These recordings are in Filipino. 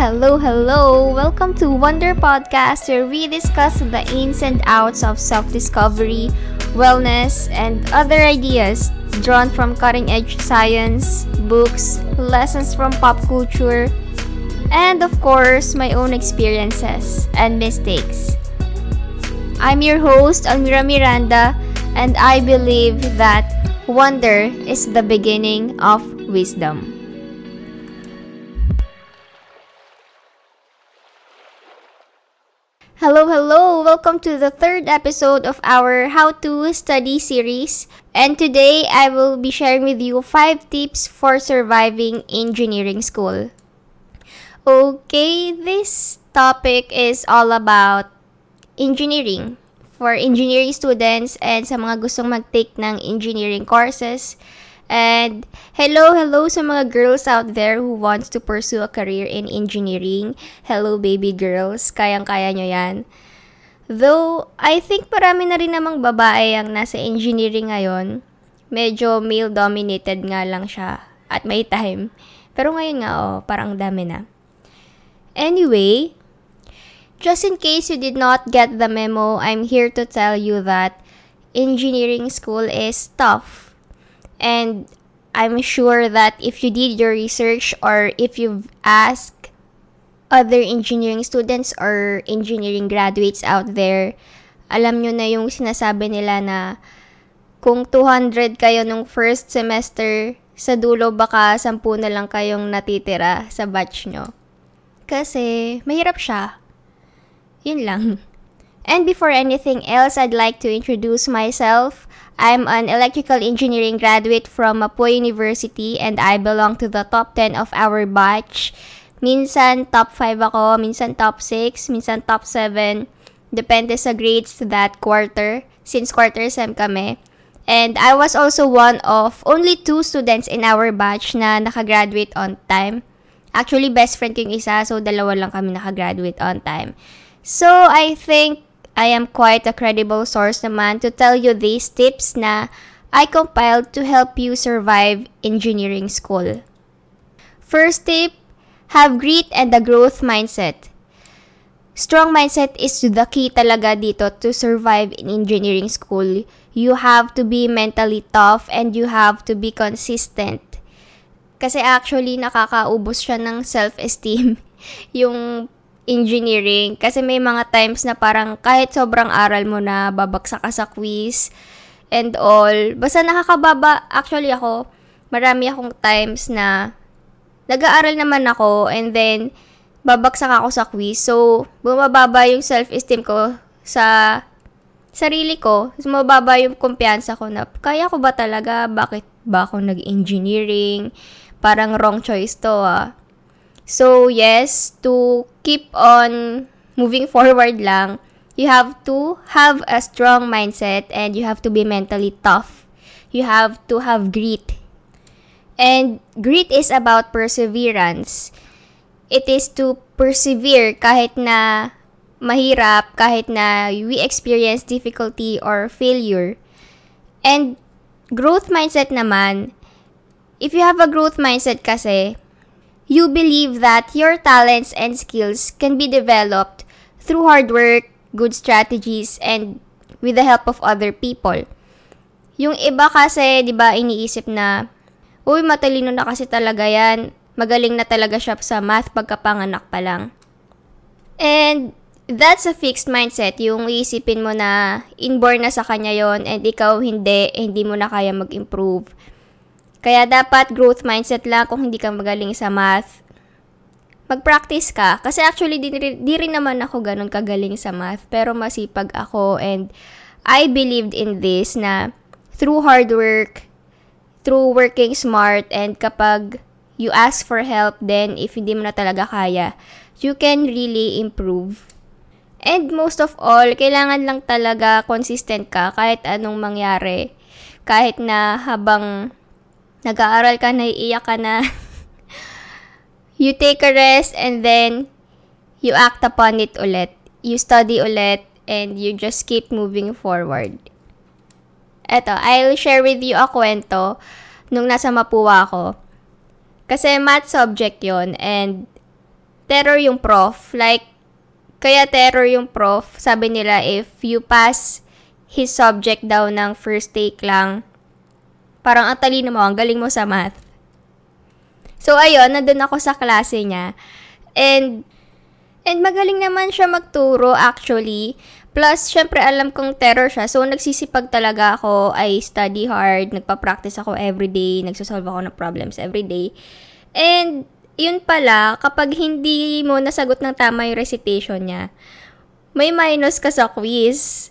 Hello, hello! Welcome to Wonder Podcast where we discuss the ins and outs of self discovery, wellness, and other ideas drawn from cutting edge science, books, lessons from pop culture, and of course, my own experiences and mistakes. I'm your host, Almira Miranda, and I believe that wonder is the beginning of wisdom. Hello, hello! Welcome to the third episode of our How to Study series. And today I will be sharing with you 5 tips for surviving engineering school. Okay, this topic is all about engineering. For engineering students and sa mga gustong mag-take ng engineering courses. And hello, hello sa mga girls out there who wants to pursue a career in engineering. Hello, baby girls. Kayang-kaya nyo yan. Though, I think marami na rin namang babae ang nasa engineering ngayon. Medyo male-dominated nga lang siya at may time. Pero ngayon nga, oh, parang dami na. Anyway, just in case you did not get the memo, I'm here to tell you that engineering school is tough And I'm sure that if you did your research or if you've asked other engineering students or engineering graduates out there, alam nyo na yung sinasabi nila na kung 200 kayo nung first semester, sa dulo baka 10 na lang kayong natitira sa batch nyo. Kasi mahirap siya. Yun lang. And before anything else, I'd like to introduce myself. I'm an electrical engineering graduate from Mapua University and I belong to the top 10 of our batch. Minsan top 5 ako, minsan top 6, minsan top 7. Depende sa grades that quarter, since quarter sem kami. And I was also one of only two students in our batch na nakagraduate on time. Actually, best friend ko yung isa, so dalawa lang kami nakagraduate on time. So, I think I am quite a credible source naman to tell you these tips na I compiled to help you survive engineering school. First tip, have grit and a growth mindset. Strong mindset is the key talaga dito to survive in engineering school. You have to be mentally tough and you have to be consistent. Kasi actually nakakaubos siya ng self-esteem yung engineering. Kasi may mga times na parang kahit sobrang aral mo na, babagsak ka sa quiz and all. Basta nakakababa, actually ako, marami akong times na nag-aaral naman ako and then babagsak ako sa quiz. So, bumababa yung self-esteem ko sa sarili ko. Bumababa yung kumpiyansa ko na, kaya ko ba talaga? Bakit ba ako nag-engineering? Parang wrong choice to ah. So, yes, to keep on moving forward lang, you have to have a strong mindset and you have to be mentally tough. You have to have grit. And grit is about perseverance. It is to persevere kahit na mahirap, kahit na we experience difficulty or failure. And growth mindset naman, if you have a growth mindset kasi, you believe that your talents and skills can be developed through hard work, good strategies, and with the help of other people. Yung iba kasi, di ba, iniisip na, uy, matalino na kasi talaga yan. Magaling na talaga siya sa math pagkapanganak pa lang. And that's a fixed mindset. Yung iisipin mo na inborn na sa kanya yon and ikaw hindi, hindi mo na kaya mag-improve. Kaya dapat growth mindset lang kung hindi ka magaling sa math. Mag-practice ka. Kasi actually, di, di rin naman ako ganun kagaling sa math. Pero masipag ako and I believed in this na through hard work, through working smart, and kapag you ask for help, then if hindi mo na talaga kaya, you can really improve. And most of all, kailangan lang talaga consistent ka kahit anong mangyari. Kahit na habang nag-aaral ka, naiiyak ka na, you take a rest and then you act upon it ulit. You study ulit and you just keep moving forward. Eto, I'll share with you a kwento nung nasa Mapua ako. Kasi math subject yon and terror yung prof. Like, kaya terror yung prof. Sabi nila, if you pass his subject daw ng first take lang, parang ang talino mo, ang galing mo sa math. So, ayun, nandun ako sa klase niya. And, and magaling naman siya magturo, actually. Plus, syempre, alam kong terror siya. So, nagsisipag talaga ako. I study hard. Nagpa-practice ako everyday. Nagsasolve ako ng problems everyday. And, yun pala, kapag hindi mo nasagot ng tama yung recitation niya, may minus ka sa quiz.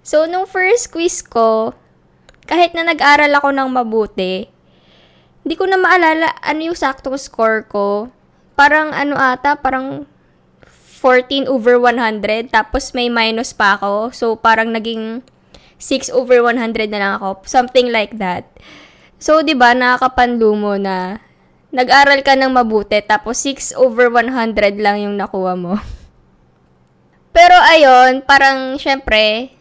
So, nung first quiz ko, kahit na nag-aral ako ng mabuti, hindi ko na maalala ano yung saktong score ko. Parang ano ata, parang 14 over 100, tapos may minus pa ako. So, parang naging 6 over 100 na lang ako. Something like that. So, di ba, nakakapanlo mo na nag-aral ka ng mabuti, tapos 6 over 100 lang yung nakuha mo. Pero ayun, parang syempre,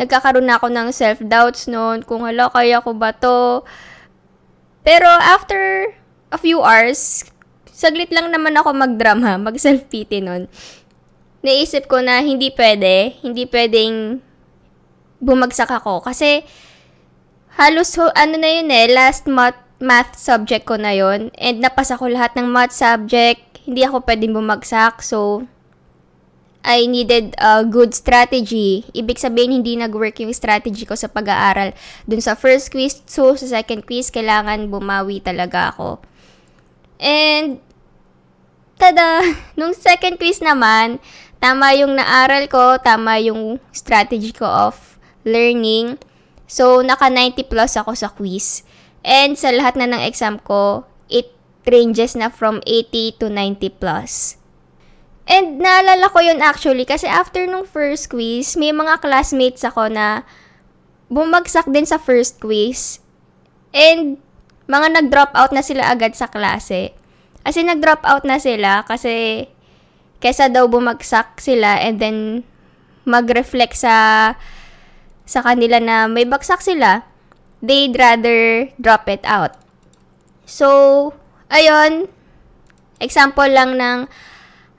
nagkakaroon na ako ng self-doubts noon, kung hala, kaya ko ba to? Pero after a few hours, saglit lang naman ako mag-drama, mag-self-pity nun. Naisip ko na hindi pwede, hindi pwedeng bumagsak ako. Kasi, halos, ano na yun eh, last math, math subject ko na yun. And napasa ko lahat ng math subject. Hindi ako pwedeng bumagsak. So, I needed a good strategy. Ibig sabihin, hindi nag-work yung strategy ko sa pag-aaral. Dun sa first quiz, so sa second quiz, kailangan bumawi talaga ako. And, tada! Nung second quiz naman, tama yung naaral ko, tama yung strategy ko of learning. So, naka 90 plus ako sa quiz. And sa lahat na ng exam ko, it ranges na from 80 to 90 plus. And naalala ko yun actually kasi after nung first quiz, may mga classmates ako na bumagsak din sa first quiz. And mga nag-drop out na sila agad sa klase. As in, nag-drop out na sila kasi kesa daw bumagsak sila and then mag-reflect sa sa kanila na may bagsak sila, they'd rather drop it out. So, ayun, example lang ng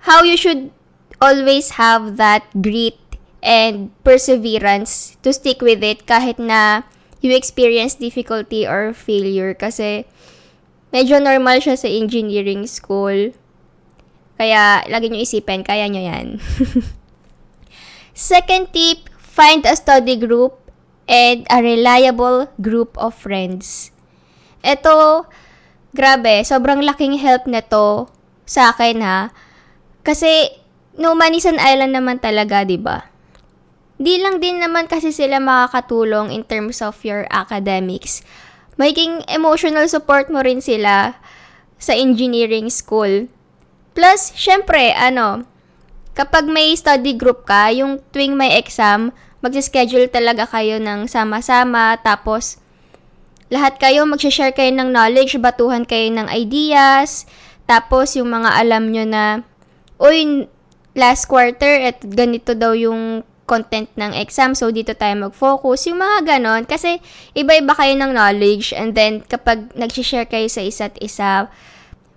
how you should always have that grit and perseverance to stick with it kahit na you experience difficulty or failure kasi medyo normal siya sa engineering school. Kaya, lagi nyo isipin, kaya nyo yan. Second tip, find a study group and a reliable group of friends. Ito, grabe, sobrang laking help nito sa akin ha. Kasi, no Manisan Island naman talaga, di ba? Di lang din naman kasi sila makakatulong in terms of your academics. Maging emotional support mo rin sila sa engineering school. Plus, syempre, ano, kapag may study group ka, yung tuwing may exam, mag-schedule talaga kayo ng sama-sama, tapos lahat kayo mag-share kayo ng knowledge, batuhan kayo ng ideas, tapos yung mga alam nyo na, uy, last quarter, at ganito daw yung content ng exam, so dito tayo mag-focus, yung mga ganon, kasi iba-iba kayo ng knowledge, and then kapag nag-share kayo sa isa't isa,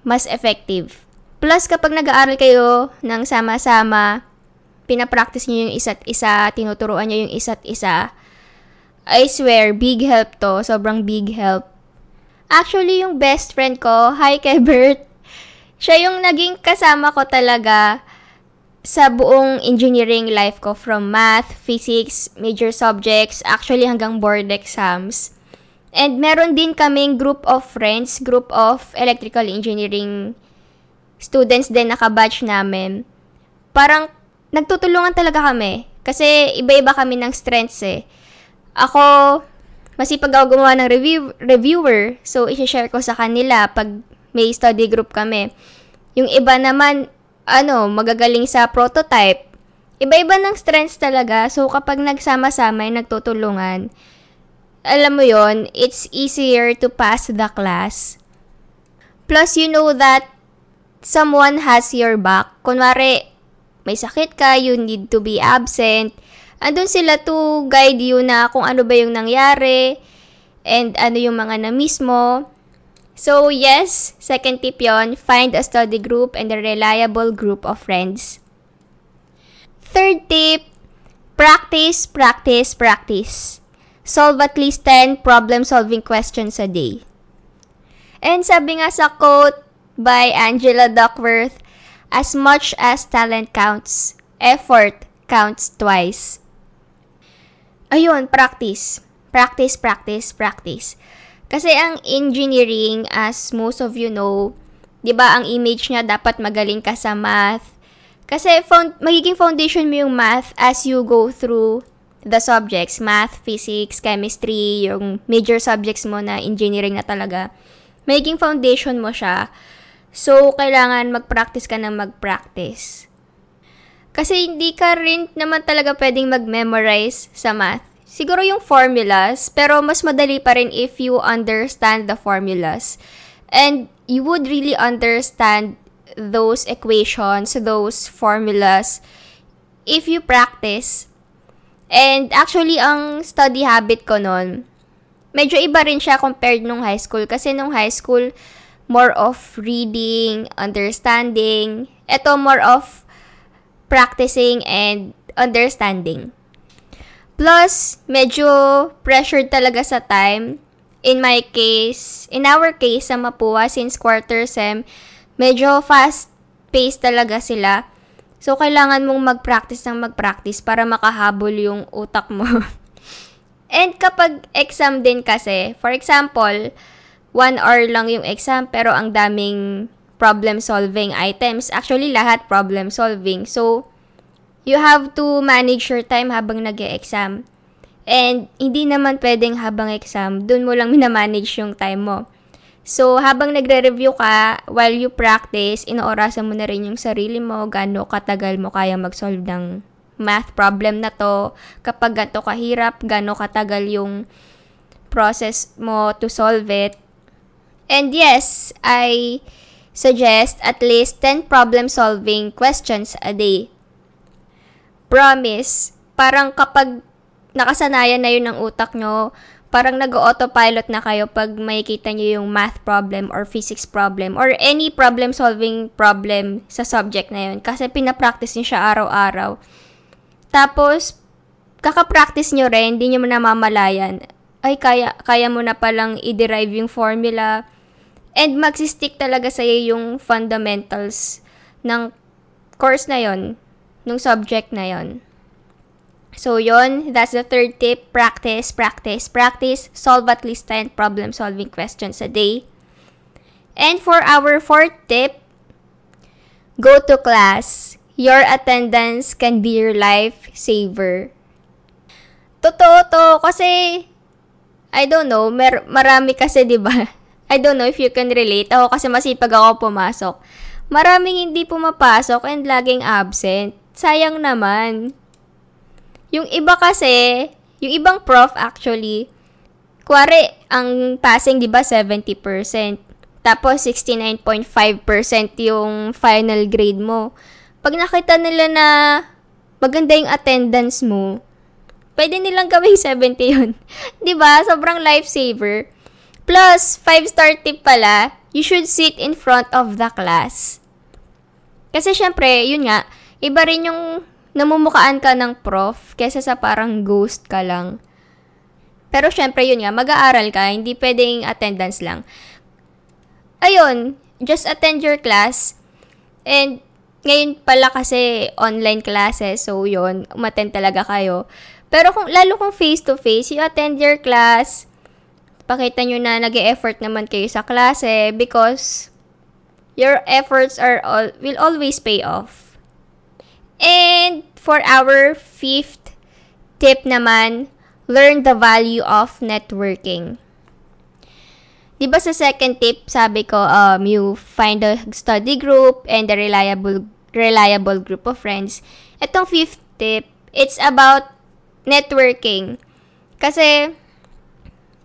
mas effective. Plus, kapag nag-aaral kayo ng sama-sama, pinapractice nyo yung isa't isa, tinuturuan nyo yung isa't isa, I swear, big help to. Sobrang big help. Actually, yung best friend ko, hi kay siya yung naging kasama ko talaga sa buong engineering life ko from math, physics, major subjects, actually hanggang board exams. And meron din kaming group of friends, group of electrical engineering students din nakabatch namin, parang nagtutulungan talaga kami. Kasi iba-iba kami ng strengths eh. Ako, masipag ako gumawa ng review, reviewer. So, isi-share ko sa kanila pag may study group kami. Yung iba naman, ano, magagaling sa prototype. Iba-iba ng strengths talaga. So, kapag nagsama-sama, nagtutulungan, alam mo yon it's easier to pass the class. Plus, you know that someone has your back. Kunwari, may sakit ka, you need to be absent. Andun sila to guide you na kung ano ba yung nangyari and ano yung mga na-miss mo. So, yes, second tip yon, find a study group and a reliable group of friends. Third tip, practice, practice, practice. Solve at least 10 problem-solving questions a day. And sabi nga sa quote by Angela Duckworth, as much as talent counts, effort counts twice. Ayun, practice. Practice, practice, practice. Kasi ang engineering, as most of you know, di ba ang image niya dapat magaling ka sa math. Kasi found, magiging foundation mo yung math as you go through the subjects, math, physics, chemistry, yung major subjects mo na engineering na talaga. Magiging foundation mo siya. So, kailangan mag-practice ka ng mag-practice. Kasi hindi ka rin naman talaga pwedeng mag-memorize sa math siguro yung formulas, pero mas madali pa rin if you understand the formulas. And you would really understand those equations, those formulas, if you practice. And actually, ang study habit ko nun, medyo iba rin siya compared nung high school. Kasi nung high school, more of reading, understanding. Ito, more of practicing and understanding. Plus, medyo pressured talaga sa time. In my case, in our case sa Mapua, since quarter sem, medyo fast-paced talaga sila. So, kailangan mong mag-practice ng mag-practice para makahabol yung utak mo. And kapag exam din kasi, for example, one hour lang yung exam pero ang daming problem-solving items. Actually, lahat problem-solving. So, you have to manage your time habang nag exam And hindi naman pwedeng habang exam, dun mo lang minamanage yung time mo. So, habang nagre-review ka, while you practice, inoorasan mo na rin yung sarili mo, gaano katagal mo kaya mag-solve ng math problem na to, kapag ganito kahirap, gaano katagal yung process mo to solve it. And yes, I suggest at least 10 problem-solving questions a day promise, parang kapag nakasanayan na yun ng utak nyo, parang nag-autopilot na kayo pag makikita nyo yung math problem or physics problem or any problem-solving problem sa subject na yun. Kasi pinapractice nyo siya araw-araw. Tapos, kakapractice nyo rin, hindi nyo namamalayan. Ay, kaya, kaya mo na palang i-derive yung formula. And magsistick talaga sa yung fundamentals ng course na yon nung subject na yon. So, yon that's the third tip. Practice, practice, practice. Solve at least 10 problem-solving questions a day. And for our fourth tip, go to class. Your attendance can be your life saver. Totoo to, kasi, I don't know, mer marami kasi, di ba? I don't know if you can relate. Ako kasi masipag ako pumasok. Maraming hindi pumapasok and laging absent sayang naman. Yung iba kasi, yung ibang prof actually, kuwari, ang passing, di ba, 70%. Tapos, 69.5% yung final grade mo. Pag nakita nila na maganda yung attendance mo, pwede nilang gawing 70 yun. di ba? Sobrang lifesaver. Plus, 5-star tip pala, you should sit in front of the class. Kasi syempre, yun nga, iba rin yung namumukaan ka ng prof kesa sa parang ghost ka lang. Pero syempre yun nga, mag-aaral ka, hindi pwedeng attendance lang. Ayun, just attend your class. And ngayon pala kasi online classes, so yun, umattend talaga kayo. Pero kung lalo kung face to face, you attend your class. Pakita nyo na nag effort naman kayo sa klase because your efforts are all will always pay off. And for our fifth tip naman, learn the value of networking. Di ba sa second tip, sabi ko, um, you find a study group and a reliable reliable group of friends. Itong fifth tip, it's about networking. Kasi,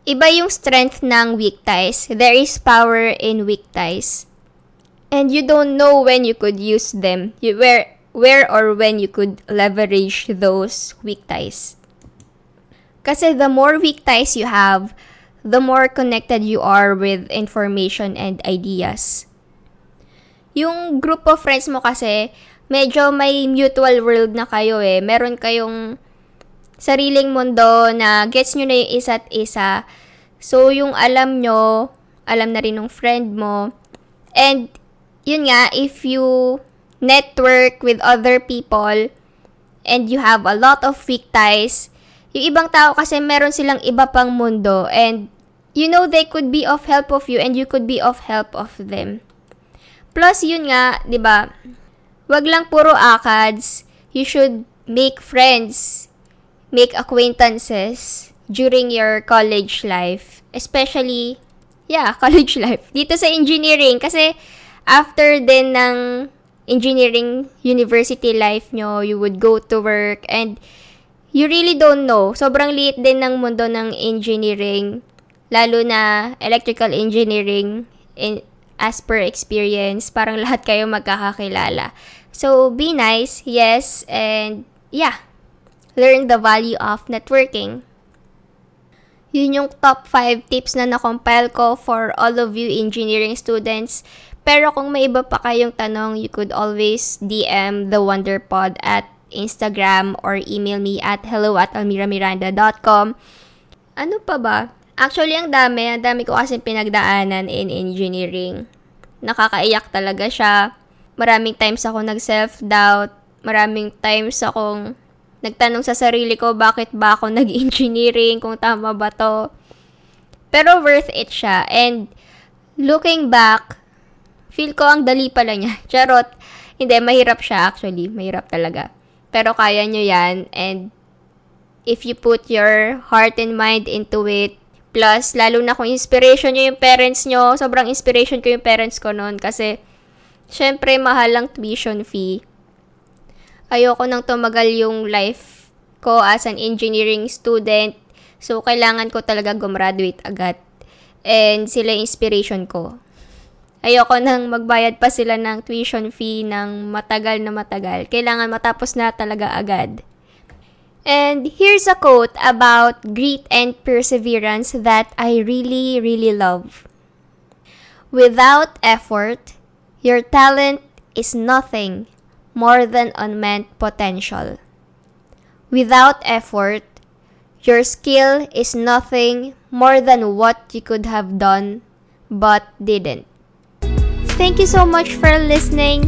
iba yung strength ng weak ties. There is power in weak ties. And you don't know when you could use them. You, where where or when you could leverage those weak ties. Kasi the more weak ties you have, the more connected you are with information and ideas. Yung group of friends mo kasi, medyo may mutual world na kayo eh. Meron kayong sariling mundo na gets nyo na yung isa't isa. So, yung alam nyo, alam na rin ng friend mo. And, yun nga, if you network with other people and you have a lot of weak ties, yung ibang tao kasi meron silang iba pang mundo and you know they could be of help of you and you could be of help of them. Plus, yun nga, di ba, wag lang puro akads. You should make friends, make acquaintances during your college life. Especially, yeah, college life. Dito sa engineering, kasi after din ng engineering university life nyo, you would go to work and you really don't know. Sobrang liit din ng mundo ng engineering, lalo na electrical engineering in, as per experience, parang lahat kayo magkakakilala. So, be nice, yes, and yeah, learn the value of networking. Yun yung top 5 tips na na-compile ko for all of you engineering students. Pero kung may iba pa kayong tanong, you could always DM the Wonderpod at Instagram or email me at hello at almiramiranda.com. Ano pa ba? Actually, ang dami. Ang dami ko kasi pinagdaanan in engineering. Nakakaiyak talaga siya. Maraming times ako nag-self-doubt. Maraming times akong nagtanong sa sarili ko, bakit ba ako nag-engineering? Kung tama ba to? Pero worth it siya. And looking back, feel ko ang dali pala niya. Charot. Hindi, mahirap siya actually. Mahirap talaga. Pero kaya nyo yan. And if you put your heart and mind into it, Plus, lalo na kung inspiration nyo yung parents nyo, sobrang inspiration ko yung parents ko noon kasi, syempre, mahal ang tuition fee. Ayoko nang tumagal yung life ko as an engineering student. So, kailangan ko talaga gumraduate agad. And sila yung inspiration ko. Ayoko nang magbayad pa sila ng tuition fee ng matagal na matagal. Kailangan matapos na talaga agad. And here's a quote about grit and perseverance that I really, really love. Without effort, your talent is nothing more than unmet potential. Without effort, your skill is nothing more than what you could have done but didn't. Thank you so much for listening.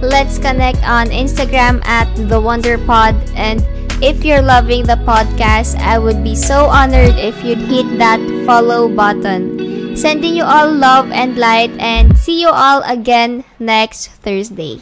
Let's connect on Instagram at The Wonder Pod and if you're loving the podcast, I would be so honored if you'd hit that follow button. Sending you all love and light and see you all again next Thursday.